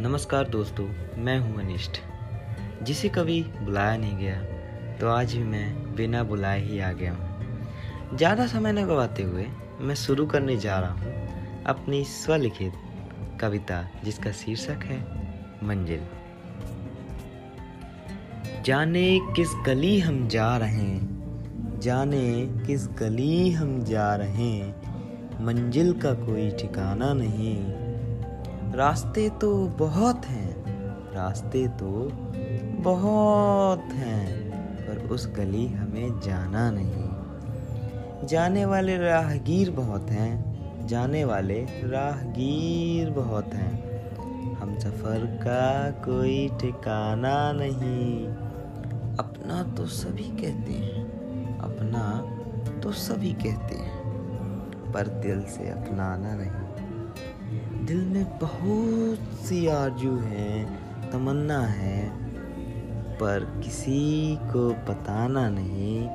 नमस्कार दोस्तों, मैं हूँ अनिष्ट। जिसे कभी बुलाया नहीं गया तो आज भी मैं बिना बुलाए ही आ गया हूँ। ज़्यादा समय न गवाते हुए मैं शुरू करने जा रहा हूँ अपनी स्वलिखित कविता, जिसका शीर्षक है मंजिल। जाने किस गली हम जा रहे हैं, जाने किस गली हम जा रहे हैं, मंजिल का कोई ठिकाना नहीं। रास्ते तो बहुत हैं, रास्ते तो बहुत हैं, पर उस गली हमें जाना नहीं। जाने वाले राहगीर बहुत हैं, जाने वाले राहगीर बहुत हैं। हम सफ़र का कोई ठिकाना नहीं। अपना तो सभी कहते हैं, अपना तो सभी कहते हैं, पर दिल से अपनाना नहीं। दिल में बहुत सी आरज़ू है, तमन्ना है, पर किसी को बताना नहीं।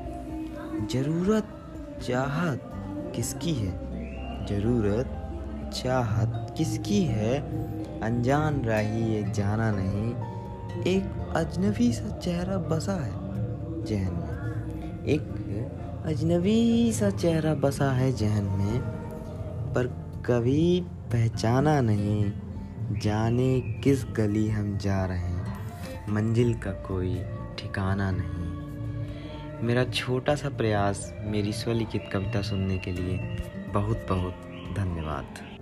ज़रूरत चाहत किसकी है? ज़रूरत चाहत किसकी है? अनजान राही ये जाना नहीं। एक अजनबी सा चेहरा बसा है जहन में। एक अजनबी सा चेहरा बसा है जहन में, पर कभी पहचाना नहीं जाने किस गली हम जा रहे हैं। मंजिल का कोई ठिकाना नहीं। मेरा छोटा सा प्रयास मेरी स्वलिखित कविता सुनने के लिए बहुत बहुत धन्यवाद।